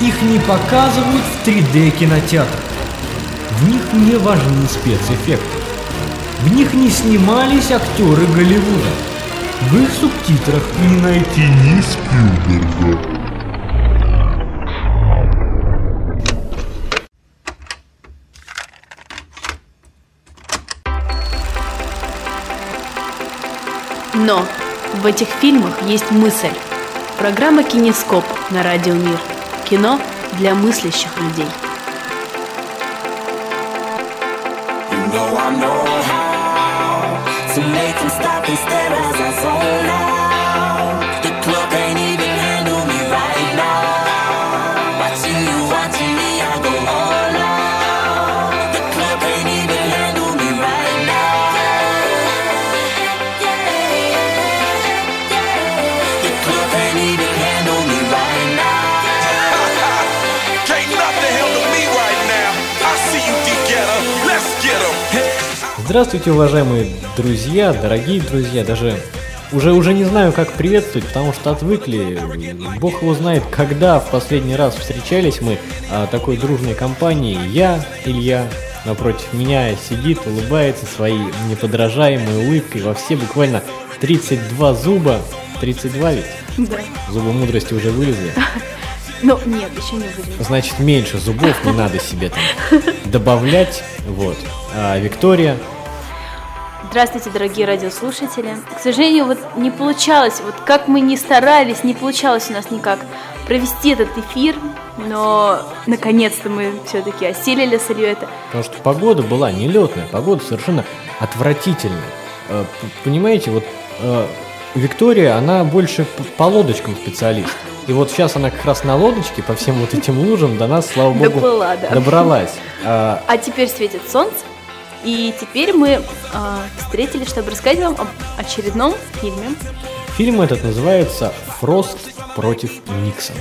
Их не показывают в 3D кинотеатрах. В них не важны спецэффекты. В них не снимались актеры Голливуда. В их субтитрах не найти ни Спилберга. Но в этих фильмах есть мысль. Программа «Кинескоп» на Радио Мир. Кино для мыслящих людей. You know I know how to make them stop and stare as I zone out. Здравствуйте, уважаемые друзья, дорогие друзья, даже уже уже не знаю, как приветствовать, потому что отвыкли. Бог его знает, когда в последний раз встречались мы а, такой дружной компанией. Я, Илья, напротив меня сидит, улыбается своей неподражаемой улыбкой во все буквально 32 зуба. 32 ведь? Да. Зубы мудрости уже вылезли. Ну, нет, еще не будем. Значит, меньше зубов не надо себе там добавлять. Вот. А, Виктория, Здравствуйте, дорогие радиослушатели. К сожалению, вот не получалось, вот как мы не старались, не получалось у нас никак провести этот эфир, но наконец-то мы все-таки осилили с Ильей это. Потому что погода была нелетная, погода совершенно отвратительная. Э, Понимаете, вот э, Виктория, она больше по лодочкам специалист. И вот сейчас она как раз на лодочке по всем вот этим лужам до нас, слава богу, Доплыла, да. добралась. А, А теперь светит солнце, и теперь мы а, встретились, чтобы рассказать вам об очередном фильме. Фильм этот называется «Фрост против Никсона».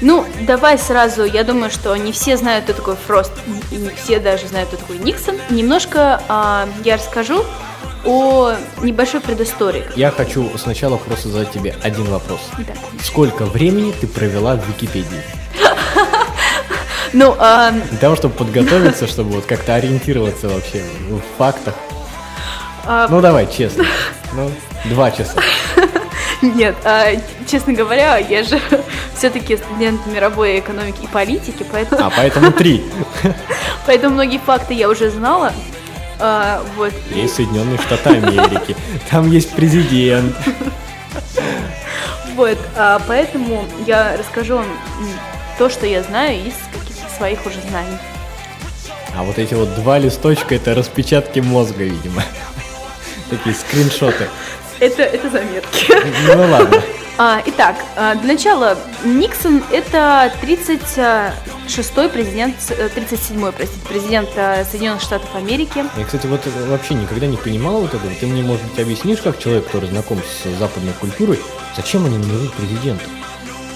Ну, давай сразу, я думаю, что не все знают, кто такой Фрост, и не все даже знают, кто такой Никсон. Немножко а, я расскажу о небольшой предыстории. Я хочу сначала просто задать тебе один вопрос. Итак, Сколько времени ты провела в Википедии? Ну, а, Для того, чтобы подготовиться, чтобы вот как-то ориентироваться вообще в фактах. а, Ну давай, честно. Ну, два часа. нет, а, честно говоря, я же все-таки студент мировой экономики и политики, поэтому, А, поэтому три. поэтому многие факты я уже знала. А, вот. Есть Соединенные Штаты Америки. Там есть президент. Вот, а, поэтому я расскажу вам то, что я знаю из своих уже знаний. А вот эти вот два листочка это распечатки мозга, видимо. Такие скриншоты. Это, это заметки. Ну ладно. А, итак, а, для начала, Никсон это 36-й президент, э, 37-й, простите, президент э, Соединенных Штатов Америки. Я, кстати, вот вообще никогда не понимал вот этого. Ты мне, может быть, объяснишь, как человек, который знаком с западной культурой, зачем они нанимают президента?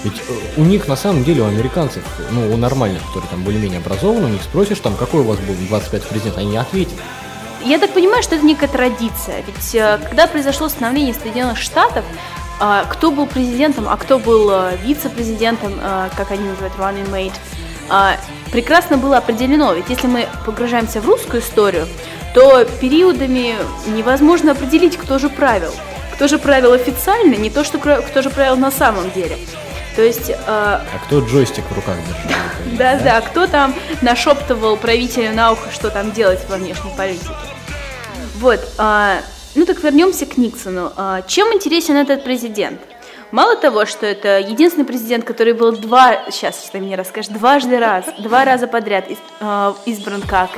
Ведь э, у них, на самом деле, у американцев, ну, у нормальных, которые там более-менее образованы, у них спросишь, там, какой у вас был 25 президент, они не ответят. Я так понимаю, что это некая традиция. Ведь э, когда произошло становление Соединенных Штатов, а, кто был президентом, а кто был э, вице-президентом, как они называют, running mate, а, прекрасно было определено. Ведь если мы погружаемся в русскую историю, то периодами невозможно определить, кто же правил. Кто же правил официально, не то, что кто же правил на самом деле. То есть э, А кто джойстик в руках держит? да, да, кто там нашептывал правителю на ухо, что там делать во внешней политике. Вот, а, ну так вернемся к Никсону. А, чем интересен этот президент? Мало того, что это единственный президент, который был два, сейчас ты мне расскажешь, дважды раз, два раза подряд из- а, избран как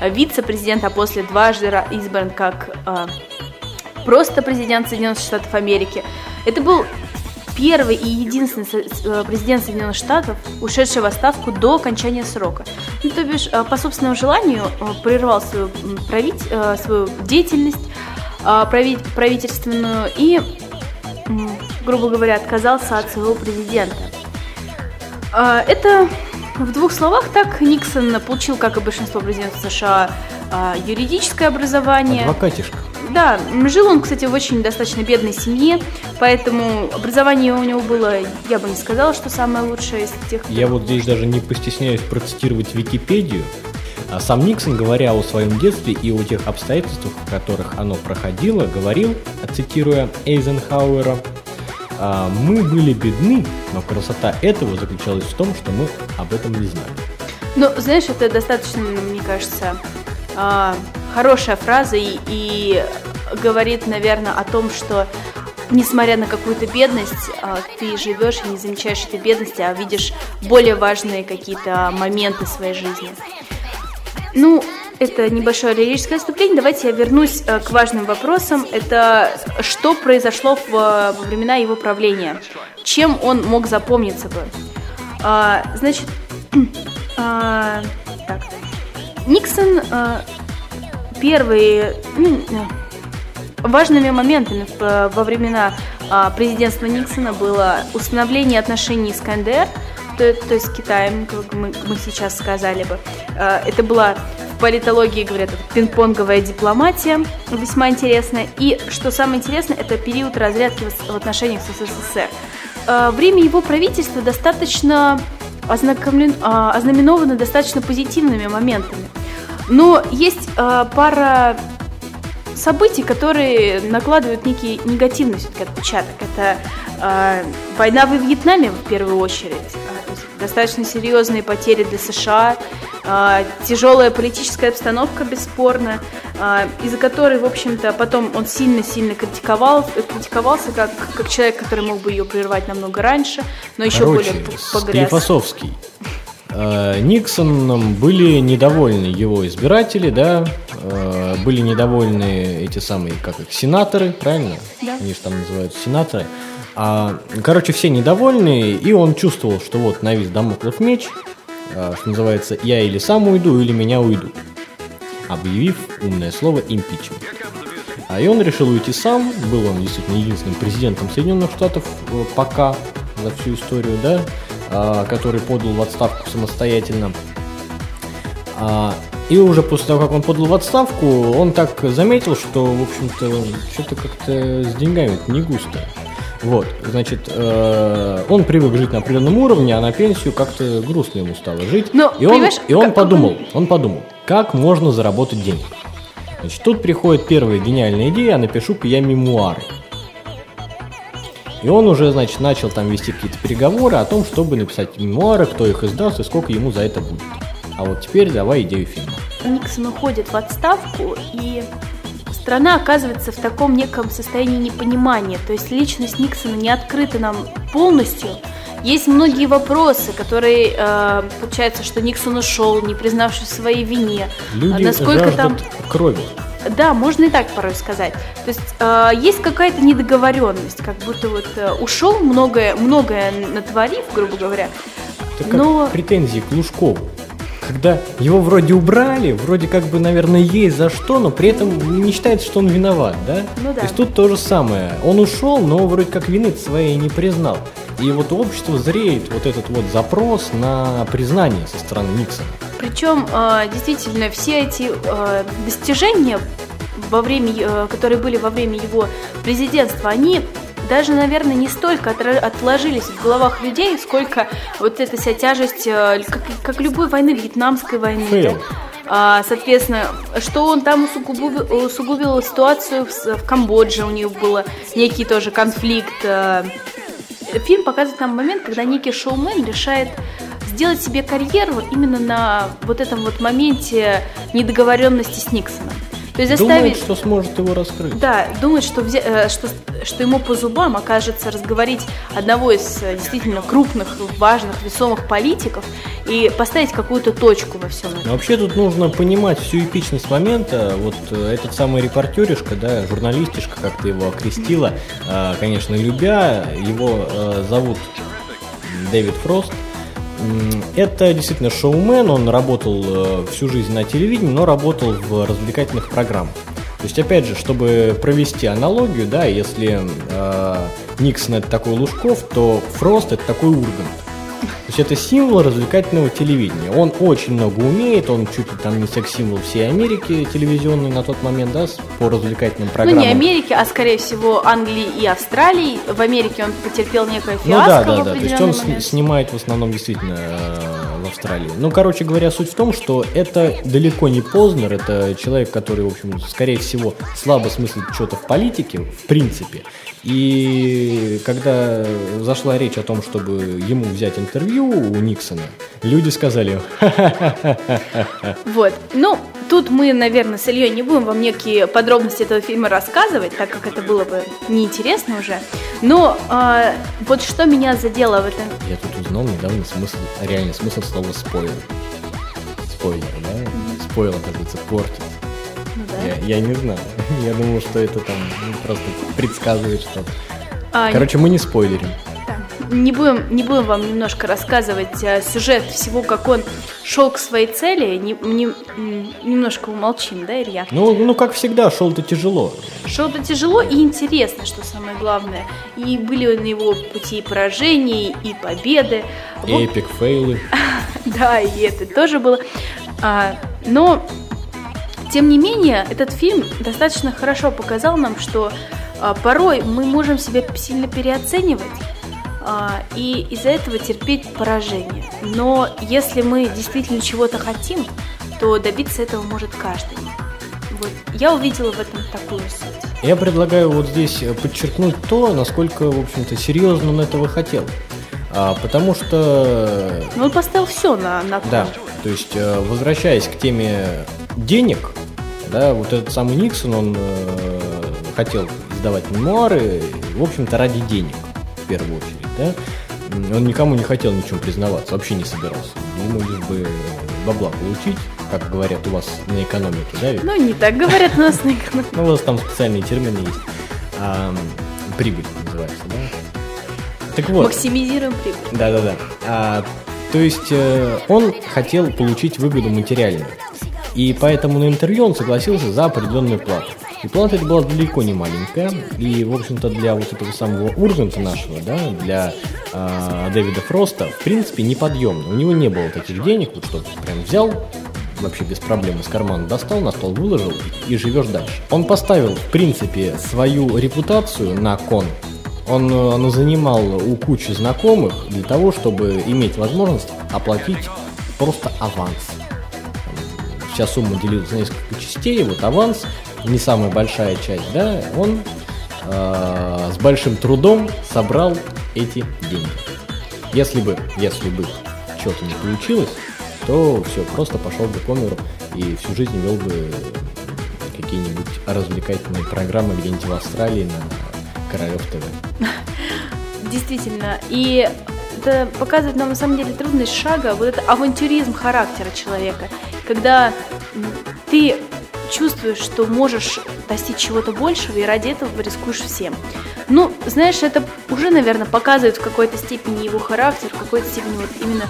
вице-президент, а после дважды ра- избран как а, просто президент Соединенных Штатов Америки. Это был первый и единственный э, президент Соединенных Штатов, ушедший в отставку до окончания срока. Ну, то бишь, э, по собственному желанию э, прервал свою, править- свою деятельность прави- правительственную и, грубо говоря, отказался от своего президента. Это в двух словах так Никсон получил, как и большинство президентов США, юридическое образование. Адвокатишка. Да, жил он, кстати, в очень достаточно бедной семье, поэтому образование у него было, я бы не сказала, что самое лучшее из тех. Я вот здесь даже не постесняюсь процитировать Википедию. А Сам Никсон, говоря о своем детстве и о тех обстоятельствах, в которых оно проходило, говорил, цитируя Эйзенхауэра, «А, «Мы были бедны, но красота этого заключалась в том, что мы об этом не знали». Ну, знаешь, это достаточно, мне кажется, а, хорошая фраза и, и говорит, наверное, о том, что несмотря на какую-то бедность, а, ты живешь и не замечаешь этой бедности, а видишь более важные какие-то моменты своей жизни. Ну, это небольшое лирическое отступление. Давайте я вернусь э, к важным вопросам. Это что произошло э, во времена его правления? Чем он мог запомниться бы? А, значит, а, так. Никсон а, первые ну, важными моментами во времена а, президентства Никсона было установление отношений с КНДР, то, то есть с Китаем, как мы, мы сейчас сказали бы. А, Это была в политологии, говорят, пинг-понговая дипломатия, весьма интересная. И, что самое интересное, это период разрядки в отношениях с СССР. А, Время его правительства достаточно ознаменовано достаточно позитивными моментами. Но есть а, пара событий, которые накладывают некий негативный все-таки отпечаток. Это э, война во Вьетнаме в первую очередь, есть достаточно серьезные потери для США, э, тяжелая политическая обстановка, бесспорно, э, из-за которой, в общем-то, потом он сильно-сильно критиковал, критиковался как, как человек, который мог бы ее прервать намного раньше, но еще Короче, более погряз. Склифосовский. Э, Никсоном были недовольны его избиратели, да, э, были недовольны эти самые, как их, сенаторы, правильно? Да. Они же там называются сенаторы. А, короче, все недовольны, и он чувствовал, что вот навис домоклов меч, э, что называется, я или сам уйду, или меня уйдут, объявив умное слово импичмент. А и он решил уйти сам, был он действительно единственным президентом Соединенных Штатов пока за всю историю, да, который подал в отставку самостоятельно. А, И уже после того, как он подал в отставку, он так заметил, что, в общем-то, что-то как-то с деньгами не густо. Вот, значит, э, он привык жить на определенном уровне, а на пенсию как-то грустно ему стало жить. Но, и он, и он подумал, он подумал, как можно заработать деньги. Значит, тут приходит первая гениальная идея, а напишу-ка я мемуары. И он уже, значит, начал там вести какие-то переговоры о том, чтобы написать мемуары, кто их издаст и сколько ему за это будет. А вот теперь давай идею фильма. Никсон уходит в отставку, и страна оказывается в таком неком состоянии непонимания. То есть личность Никсона не открыта нам полностью. Есть многие вопросы, которые, э, получается, что Никсон ушел, не признавшись в своей вине. Люди А насколько жаждут там... крови. Да, можно и так порой сказать. То есть э, есть какая-то недоговоренность, как будто вот э, ушел многое, многое натворив, грубо говоря. Это как Но претензии к Лужкову. Когда его вроде убрали, вроде как бы, наверное, есть за что, но при этом не считается, что он виноват, да? Ну да. То есть тут то же самое. Он ушел, но вроде как вины своей не признал. И вот у общества зреет вот этот вот запрос на признание со стороны Никсона. Причем э, действительно все эти э, достижения, во время, э, которые были во время его президентства, они даже, наверное, не столько отложились в головах людей, сколько вот эта вся тяжесть, э, как, как любой войны, вьетнамской войны. Фейл. А, соответственно, что он там усугубил, усугубил ситуацию в, в Камбодже, у них был некий тоже конфликт. э, Фильм показывает нам момент, когда некий шоумен решает сделать себе карьеру именно на вот этом вот моменте недоговоренности с Никсоном. То есть Думает, заставить... что сможет его раскрыть. Да, думает, что, взя- э, что, что ему по зубам окажется разговорить одного из э, действительно крупных, важных, весомых политиков и поставить какую-то точку во всем этом. Вообще тут нужно понимать всю эпичность момента. Вот э, этот самый репортеришка, да, журналистишка, как ты его окрестила, конечно, любя, его зовут Дэвид Фрост. Это действительно шоумен, он работал э, всю жизнь на телевидении, но работал в развлекательных программах. То есть, опять же, чтобы провести аналогию, да, если э, Никсон это такой Лужков, то Фрост это такой Ургант. То есть это символ развлекательного телевидения. Он очень много умеет, он чуть ли там не секс-символ всей Америки телевизионной на тот момент, да, по развлекательным Ну, программам. не Америки, а скорее всего Англии и Австралии. В Америке он потерпел некое Ну да, фиаско да, да. То есть он момент. снимает в основном действительно э, в Австралии. Ну, короче говоря, суть в том, что это далеко не Познер, это человек, который, в общем, скорее всего, слабо смыслит что-то в политике, в принципе. И когда зашла речь о том, чтобы ему взять интервью у Никсона, люди сказали, Вот. Ну, тут мы, наверное, с Ильей не будем вам некие подробности этого фильма рассказывать, так как это было бы неинтересно уже. Но а, вот что меня задело в этом... я тут узнал недавно смысл, реальный смысл слова спойлер. Спойлер, да? Спойлер, оказывается, портит. Я, я не знаю. Я думал, что это там ну, просто предсказывает что-то. А, Короче, мы не спойлерим. Да. Не будем, не будем вам немножко рассказывать э, сюжет всего, как он шел к своей цели. Не- не- немножко умолчим, да, Илья? Ну, ну как всегда, шел-то тяжело. Шел-то тяжело и интересно, что самое главное. И были на его пути и поражения, и победы. Об- Эпик, фейлы. Да, и это тоже было. А, но, тем не менее, этот фильм достаточно хорошо показал нам, что а, порой мы можем себя сильно переоценивать а, и из-за этого терпеть поражение. Но если мы действительно чего-то хотим, то добиться этого может каждый. Вот. Я увидела в этом такую суть. Я предлагаю вот здесь э, подчеркнуть то, насколько, в общем-то, серьезно он этого хотел. А, потому что, Но он поставил все на, на кон. да, то есть, э, возвращаясь к теме денег, да, вот этот самый Никсон, он э, хотел издавать мемуары, в общем-то, ради денег, в первую очередь, да. Он никому не хотел ничем признаваться, вообще не собирался. Ему лишь бы бабла получить, как говорят у вас на экономике, да, ведь? Ну, не так говорят у нас на экономике. Ну, у вас там специальные термины есть. Ам, прибыль называется, да? Так вот, Максимизируем прибыль. да-да-да. А, то есть э, он хотел получить выгоду материальную. И поэтому на интервью он согласился за определенную плату. И плата эта была далеко не маленькая. И, в общем-то, для вот этого самого Урганта нашего, да, для а, Дэвида Фроста, в принципе, неподъемно. У него не было таких денег, вот что прям взял, вообще без проблем из кармана достал, на стол выложил и живешь дальше. Он поставил, в принципе, свою репутацию на кон. Он э, занимал у кучи знакомых для того, чтобы иметь возможность оплатить просто аванс. Вся сумма делилась на несколько частей, вот аванс, не самая большая часть, да, он э, с большим трудом собрал эти деньги. Если бы, если бы что-то не получилось, то все, просто пошел бы по миру и всю жизнь вел бы какие-нибудь развлекательные программы где-нибудь в Австралии на Королев ТВ. Действительно. И это показывает нам на самом деле трудность шага, вот это авантюризм характера человека. Когда ты чувствуешь, что можешь достичь чего-то большего, и ради этого рискуешь всем. Ну, знаешь, это уже, наверное, показывает в какой-то степени его характер, в какой-то степени вот именно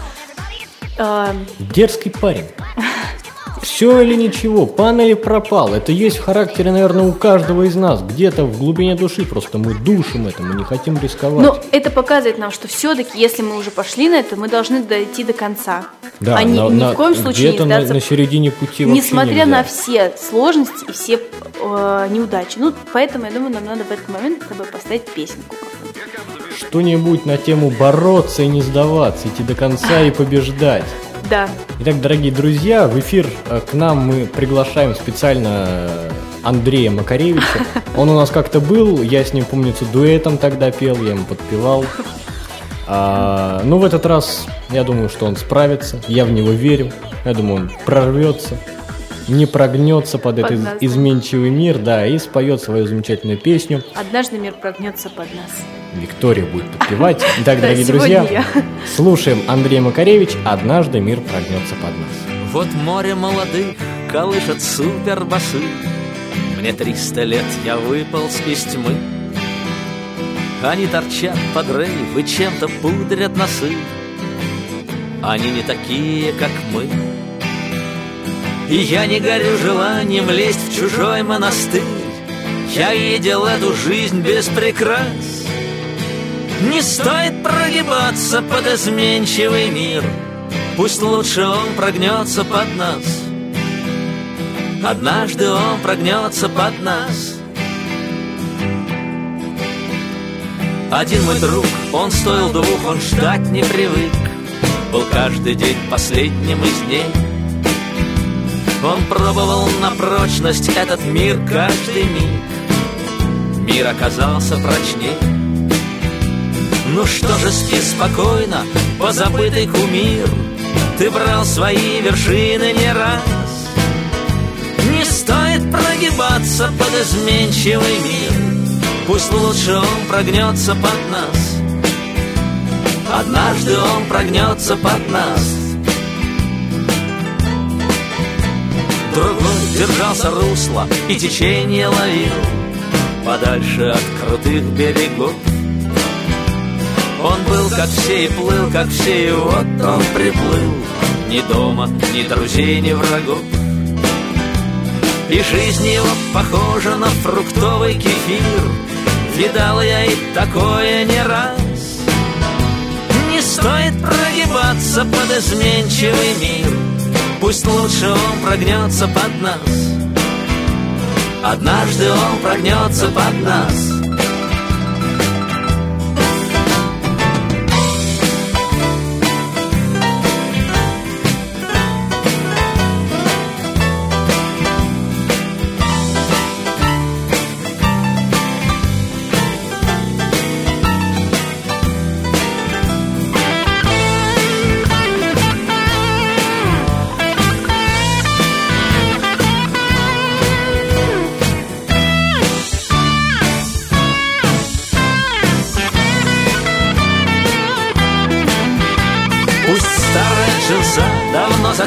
э, Дерзкий парень. Все или ничего, пан или пропал. Это есть в характере, наверное, у каждого из нас. Где-то в глубине души просто мы душим это, мы не хотим рисковать. Но это показывает нам, что все-таки, если мы уже пошли на это, мы должны дойти до конца. да, а ни, на- ни на- в коем случае не где-то на, сдаться на середине пути Несмотря нельзя. на все сложности и все э, неудачи. Ну, поэтому, я думаю, нам надо в этот момент с тобой поставить песенку. Что-нибудь на тему бороться и не сдаваться, идти до конца и побеждать. Да. Итак, дорогие друзья, в эфир э, к нам мы приглашаем специально э, Андрея Макаревича. Он у нас как-то был, я с ним, помнится, дуэтом тогда пел, я ему подпевал. А, ну, в этот раз, я думаю, что он справится, я в него верю. Я думаю, он прорвется, не прогнется под, Под этот нас. изменчивый мир, да, и споет свою замечательную песню. Однажды мир прогнется под нас. Виктория будет подпевать. Итак, дорогие друзья, слушаем Андрей Макаревич «Однажды мир прогнется под нас». Вот море молодых колышет супербасы Мне триста лет, я выполз из тьмы Они торчат под рейв и чем-то пудрят носы Они не такие, как мы И я не горю желанием лезть в чужой монастырь. Я видел эту жизнь без прикрас. Не стоит прогибаться под изменчивый мир. Пусть лучше он прогнется под нас. Однажды он прогнется под нас. Один мой друг, он стоил двух, он ждать не привык. Был каждый день последним из дней Он пробовал на прочность этот мир каждый миг. Мир оказался прочней. Ну что же, спи спокойно, позабытый кумир. Ты брал свои вершины не раз. Не стоит прогибаться под изменчивый мир. Пусть лучше он прогнется под нас. Однажды он прогнется под нас Другой держался русла и течение ловил Подальше от крутых берегов. Он был как все и плыл, как все, и вот он приплыл. Ни дома, ни друзей, ни врагов. И жизнь его похожа на фруктовый кефир. Видал я и такое не раз. Не стоит прогибаться под изменчивый мир Пусть лучше он прогнется под нас. Однажды он прогнется под нас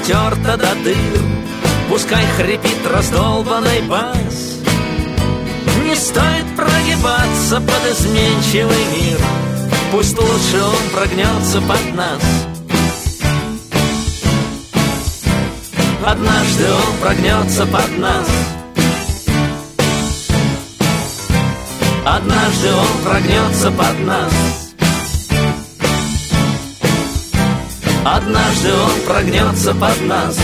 давно затерта до дыр. Пускай хрипит раздолбанный бас. Не стоит прогибаться под изменчивый мир. Пусть лучше он прогнется под нас. Однажды он прогнется под нас. Однажды он прогнется под нас Однажды он прогнется под нас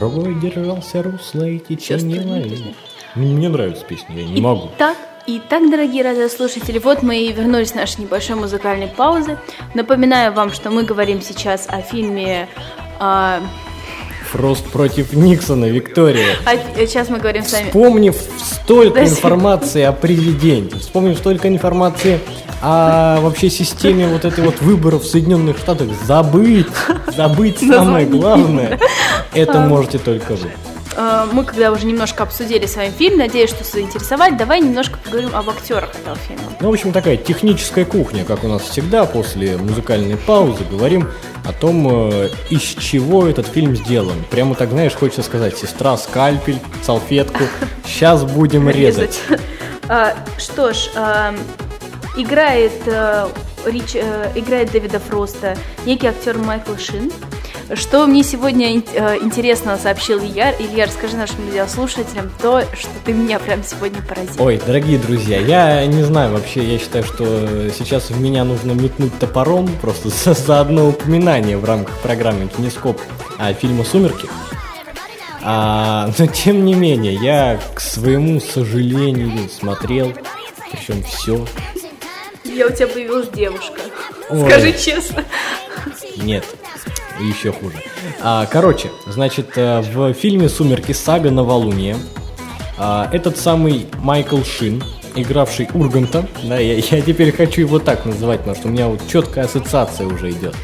Рогой держался русла и течение ловил. Мне нравится песня, я не могу. Итак, итак, дорогие радиослушатели, вот мы и вернулись с нашей небольшой музыкальной паузы. Напоминаю вам, что мы говорим сейчас о фильме... а, Фрост против Никсона, Виктория. а сейчас мы говорим с вами... Вспомнив столько Подожди. информации о президенте, вспомнив столько информации о вообще системе вот этой вот выборов в Соединенных Штатах, забыть, забыть самое главное, это можете только вы. Э, Мы когда уже немножко обсудили с вами фильм, надеюсь, что заинтересовали, давай немножко поговорим об актерах этого фильма. Ну, в общем, такая техническая кухня, как у нас всегда, после музыкальной паузы говорим о том, э, из чего этот фильм сделан. Прямо так, знаешь, хочется сказать, сестра, скальпель, салфетку, сейчас будем резать. А, Что ж, а, играет, э, Рич, играет Дэвида Фроста некий актер Майкл Шин. Что мне сегодня э, интересного сообщил Илья? Илья, расскажи нашим радиослушателям то, что ты меня прям сегодня поразил. Ой, дорогие друзья, я не знаю вообще, я считаю, что сейчас в меня нужно метнуть топором просто за, за одно упоминание в рамках программы Кинескоп а, фильма «Сумерки». А, но тем не менее, я к своему сожалению смотрел, причем все. Я у тебя появилась девушка. Ой. Скажи честно. Нет, еще хуже. А, короче, значит, э, в фильме «Сумерки. Сага Новолуние» а, этот самый Майкл Шин, игравший Урганта, да, я, я теперь хочу его так называть, потому что у меня вот четкая ассоциация уже идет.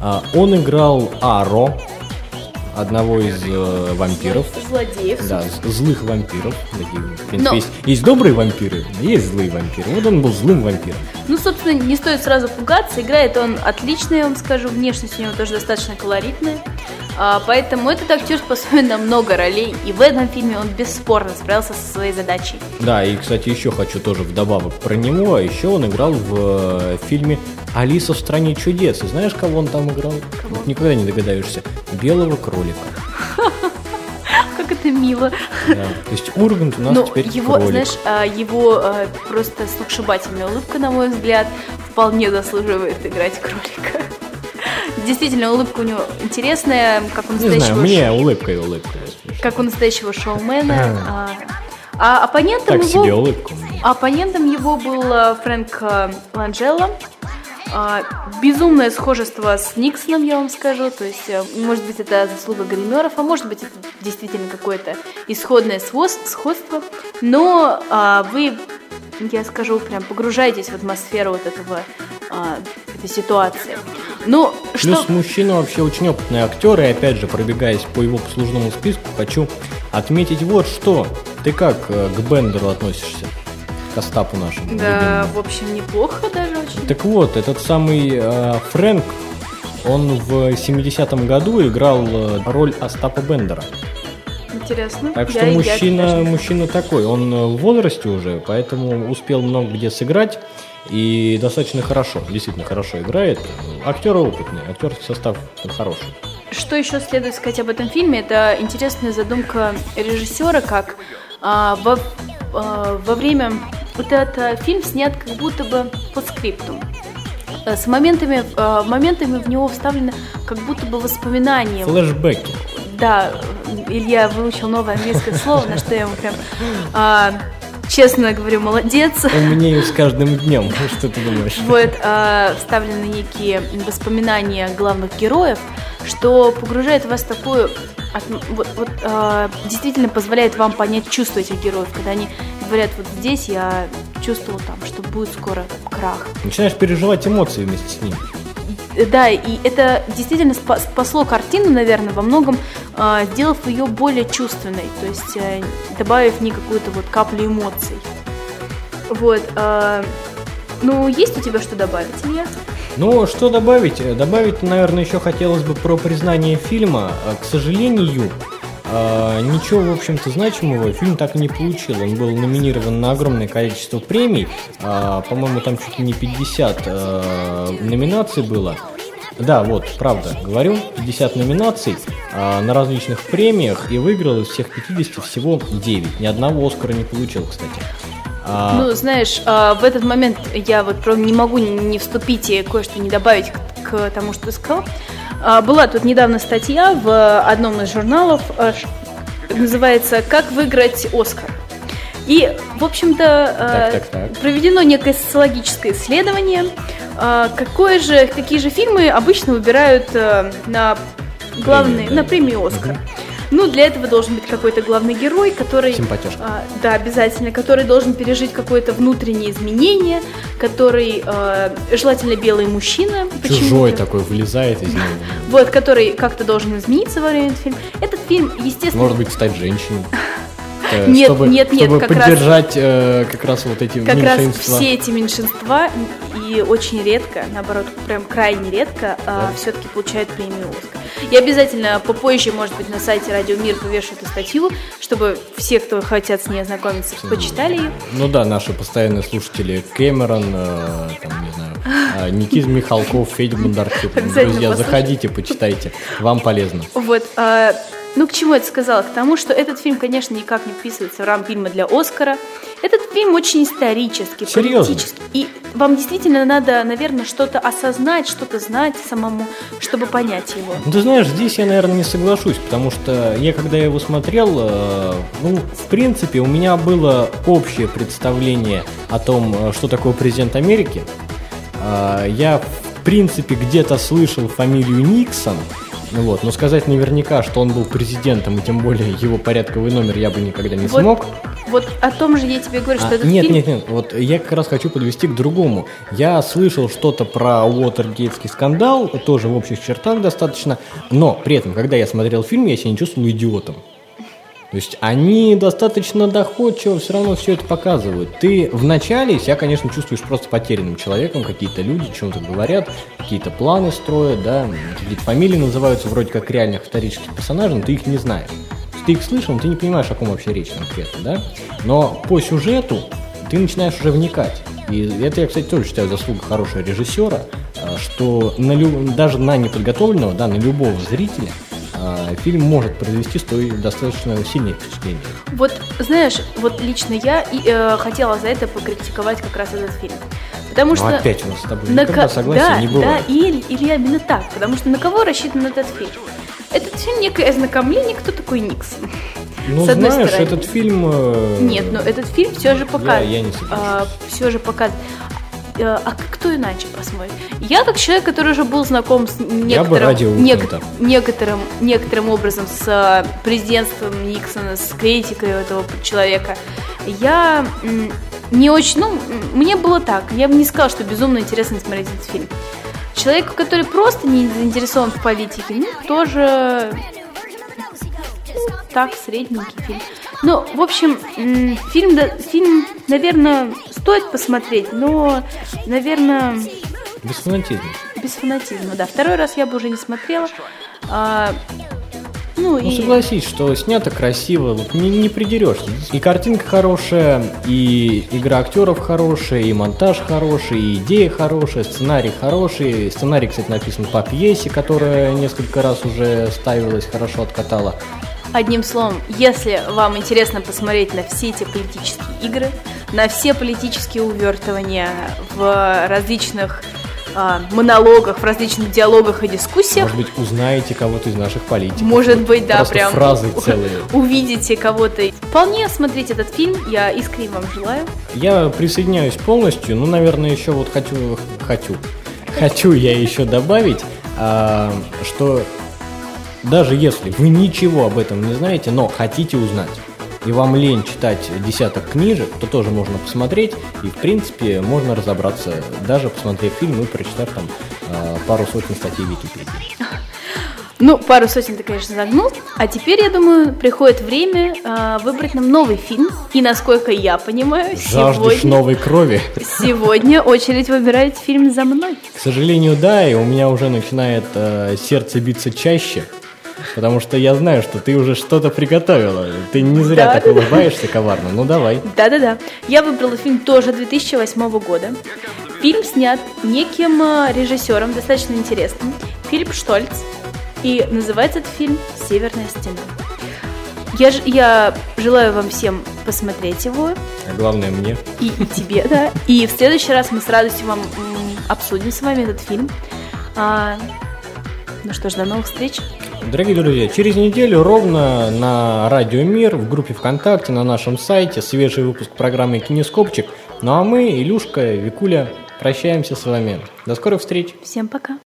А, он играл Аро, одного из э, вампиров. Злодеев. Да, злых вампиров. Такие, в принципе, Но- есть, есть добрые вампиры, есть злые вампиры. Вот он был злым вампиром. Ну, собственно, не стоит сразу пугаться. Играет он отлично, я вам скажу. Внешность у него тоже достаточно колоритная. А, поэтому этот актер способен на много ролей. И в этом фильме он бесспорно справился со своей задачей. Да, и, кстати, еще хочу тоже вдобавок про него. А еще он играл в э, фильме «Алиса в стране чудес». И знаешь, кого он там играл? Вот никогда не догадаешься. Белого кролика. Как это мило. Да. То есть Ургант у нас Ну, теперь его, кролик. знаешь, а, его а, просто сногсшибательная улыбка, на мой взгляд, вполне заслуживает играть кролика. Действительно, улыбка у него интересная, как у Не знаю, настоящего, мне ш- улыбка и улыбка. как у настоящего шоумена. А, а оппонентом Так его... себе улыбка. Оппонентом его был Фрэнк Ланджелло. А, Безумное схожество с Никсоном, я вам скажу. То есть, э, может быть, это заслуга гримеров, а может быть, это действительно какое-то исходное сходство. Но а, вы, я скажу, прям погружаетесь в атмосферу вот этого, а, этой ситуации. Ну, Плюс что... мужчина вообще очень опытный актер, и опять же, пробегаясь по его послужному списку, хочу отметить вот что. Ты как э, к Бендеру относишься? К Остапу нашему? Да, любимому? в общем, неплохо даже очень. Так вот, этот самый э, Фрэнк, он в 70-м году играл э, роль Остапа Бендера. Интересно. Так что Я- я мужчина, даже- мужчина такой, он э, в возрасте уже, поэтому успел много где сыграть и достаточно хорошо, действительно хорошо играет. Актер опытный, актерский состав хороший. Что еще следует сказать об этом фильме? Это интересная задумка режиссера, как а, во, а, во время вот этот фильм снят как будто бы под скриптум. Э, С моментами, э, моментами в него вставлены как будто бы воспоминания. Флэшбэки. Да, Илья выучил новое английское слово, на что я ему прям, а, честно говорю, молодец. Умнею с каждым днем. Что ты думаешь? Вот а, вставлены некие воспоминания главных героев, что погружает вас в такую вот, вот, а, действительно позволяет вам понять чувства этих героев, когда они говорят, вот здесь я чувствовал там, что будет скоро крах. Начинаешь переживать эмоции вместе с ним. Да, и это действительно спа- спасло картину, наверное, во многом, сделав ее более чувственной, то есть э, добавив в ней какую-то вот каплю эмоций. Вот. а, ну, есть у тебя что добавить, Илья? Ну, что добавить? Э, Добавить, наверное, еще хотелось бы про признание фильма. А, К сожалению, а, ничего, в общем-то, значимого фильм так и не получил. Он был номинирован на огромное количество премий. А, По-моему, там чуть ли не 50 а, номинаций было. Да, вот, правда, говорю, 50 номинаций а, на различных премиях и выиграл из всех 50 всего 9. Ни одного Оскара не получил, кстати. А, Ну, знаешь, а, в этот момент я вот не могу не- вступить и кое-что не добавить к, к тому, что ты сказал. А, Была тут недавно статья в одном из журналов, а, называется «Как выиграть Оскар». И, в общем-то, Так, так, так. проведено некое социологическое исследование, какое же, какие же фильмы обычно выбирают а, на главные, на премию Оскар. Ну, для этого должен быть какой-то главный герой, который... Симпатяшка. а, да, обязательно, который должен пережить какое-то внутреннее изменение, который а, желательно белый мужчина. Чужой такой вылезает из него. Вот, который как-то должен измениться во время этого фильма. Этот фильм, естественно, Может быть, стать женщиной. Э, Нет, чтобы, нет, нет, чтобы как раз- поддержать э, как раз вот эти как раз меньшинства. все эти меньшинства и очень редко, наоборот, прям крайне редко Да. все-таки получают премию Оскар. Я обязательно попозже, может быть, на сайте Радио Мир повешу эту статью, чтобы все, кто хотят с ней ознакомиться, почитали ее. Ну да, наши постоянные слушатели Кэмерон, э, там, не знаю, э, Никита Михалков, Федя Бондарчук. Друзья, послушайте. заходите, почитайте. Вам полезно. Вот, а, ну к чему я это сказала? К тому, что этот фильм, конечно, никак не вписывается в рамки фильма для Оскара. Этот фильм очень исторический, Серьезно? политический. И вам действительно надо, наверное, что-то осознать, что-то знать самому, чтобы понять его. Ну, ты знаешь, здесь я, наверное, не соглашусь, потому что я, когда его смотрел, э, ну, в принципе, у меня было общее представление о том, э, что такое президент Америки. Э, я, в принципе, где-то слышал фамилию Никсон, вот, но сказать наверняка, что он был президентом, и тем более его порядковый номер я бы никогда не Вот, смог. вот о том же я тебе говорю, что А, этот нет, фильм... нет, нет, вот я как раз хочу подвести к другому. Я слышал что-то про Уотергейтский скандал, тоже в общих чертах достаточно, но при этом, когда я смотрел фильм, я себя не чувствовал идиотом. То есть они достаточно доходчиво все равно все это показывают. Ты вначале себя, конечно, чувствуешь просто потерянным человеком, какие-то люди чем-то говорят, какие-то планы строят, да, какие-то фамилии называются вроде как реальных исторических персонажей, но ты их не знаешь. Ты их слышал, но ты не понимаешь, о ком вообще речь конкретно, да. Но по сюжету ты начинаешь уже вникать. И это я, кстати, тоже считаю заслугой хорошего режиссера, а, что на лю- даже на неподготовленного, да, на любого зрителя фильм может произвести стой достаточно сильное впечатление. Вот, знаешь, вот лично я и, э, хотела за это покритиковать как раз этот фильм. Потому Но что... Ну, опять у нас с тобой на никогда ко- согласия да, не да, бывает. и, или именно так. Потому что на кого рассчитан этот фильм? Этот фильм некое ознакомление, кто такой Никсон. Ну, с одной знаешь, стороны. этот фильм... э, Нет, но этот фильм все же показывает. я не соглашусь. все же показывает. Э, А кто иначе посмотрит? Я как человек, который уже был знаком с некоторым, нек- некоторым, некоторым образом с э, президентством Никсона, с критикой этого человека, я не очень, ну, мне было так, я бы не сказала, что безумно интересно смотреть этот фильм. Человеку, который просто не заинтересован в политике, ну, тоже ну, так, средненький фильм. Ну, в общем, фильм, да- фильм, наверное, стоит посмотреть, но, наверное, Без фанатизма. без фанатизма. Да, второй раз я бы уже не смотрела. А, ну, Ну, и... согласись, что снято красиво, вот не, не придерешься. И картинка хорошая, и игра актеров хорошая, и монтаж хороший, и идея хорошая, сценарий хороший. Сценарий, кстати, написан по пьесе, которая несколько раз уже ставилась, хорошо откатала. Одним словом, если вам интересно посмотреть на все эти политические игры, на все политические увертывания в различных а, монологах, в различных диалогах и дискуссиях, Может быть, узнаете кого-то из наших политиков. Может быть, да, просто прям фразы целые. увидите кого-то. Вполне смотрите этот фильм, я искренне вам желаю. Я присоединяюсь полностью, ну, наверное, еще вот хочу, хочу, хочу я еще добавить, а, что даже если вы ничего об этом не знаете, но хотите узнать, и вам лень читать десяток книжек, то тоже можно посмотреть, и, в принципе, можно разобраться, даже посмотрев фильм и прочитав там а, пару сотен статей в Википедии. Ну, пару сотен ты, конечно, загнул. А теперь, я думаю, приходит время а, выбрать нам новый фильм. И, насколько я понимаю, Жаждешь сегодня, новой крови? сегодня очередь выбирает фильм за мной. К сожалению, да, и у меня уже начинает э, сердце биться чаще, потому что я знаю, что ты уже что-то приготовила. Ты не зря Да, так да, улыбаешься коварно. Ну давай. Да-да-да. Я выбрала фильм тоже 2008 года. Фильм снят неким э, режиссером, достаточно интересным, Филипп Штольц. И называется этот фильм «Северная стена». Я, ж- я желаю вам всем посмотреть его, А главное мне. и, и тебе, да. И в следующий раз мы с радостью вам обсудим с вами этот фильм. А, ну что ж, до новых встреч. Дорогие друзья, через неделю ровно на Радио Мир, в группе ВКонтакте, на нашем сайте свежий выпуск программы «Кинескопчик». Ну а мы, Илюшка, Викуля, прощаемся с вами. До скорых встреч! Всем пока.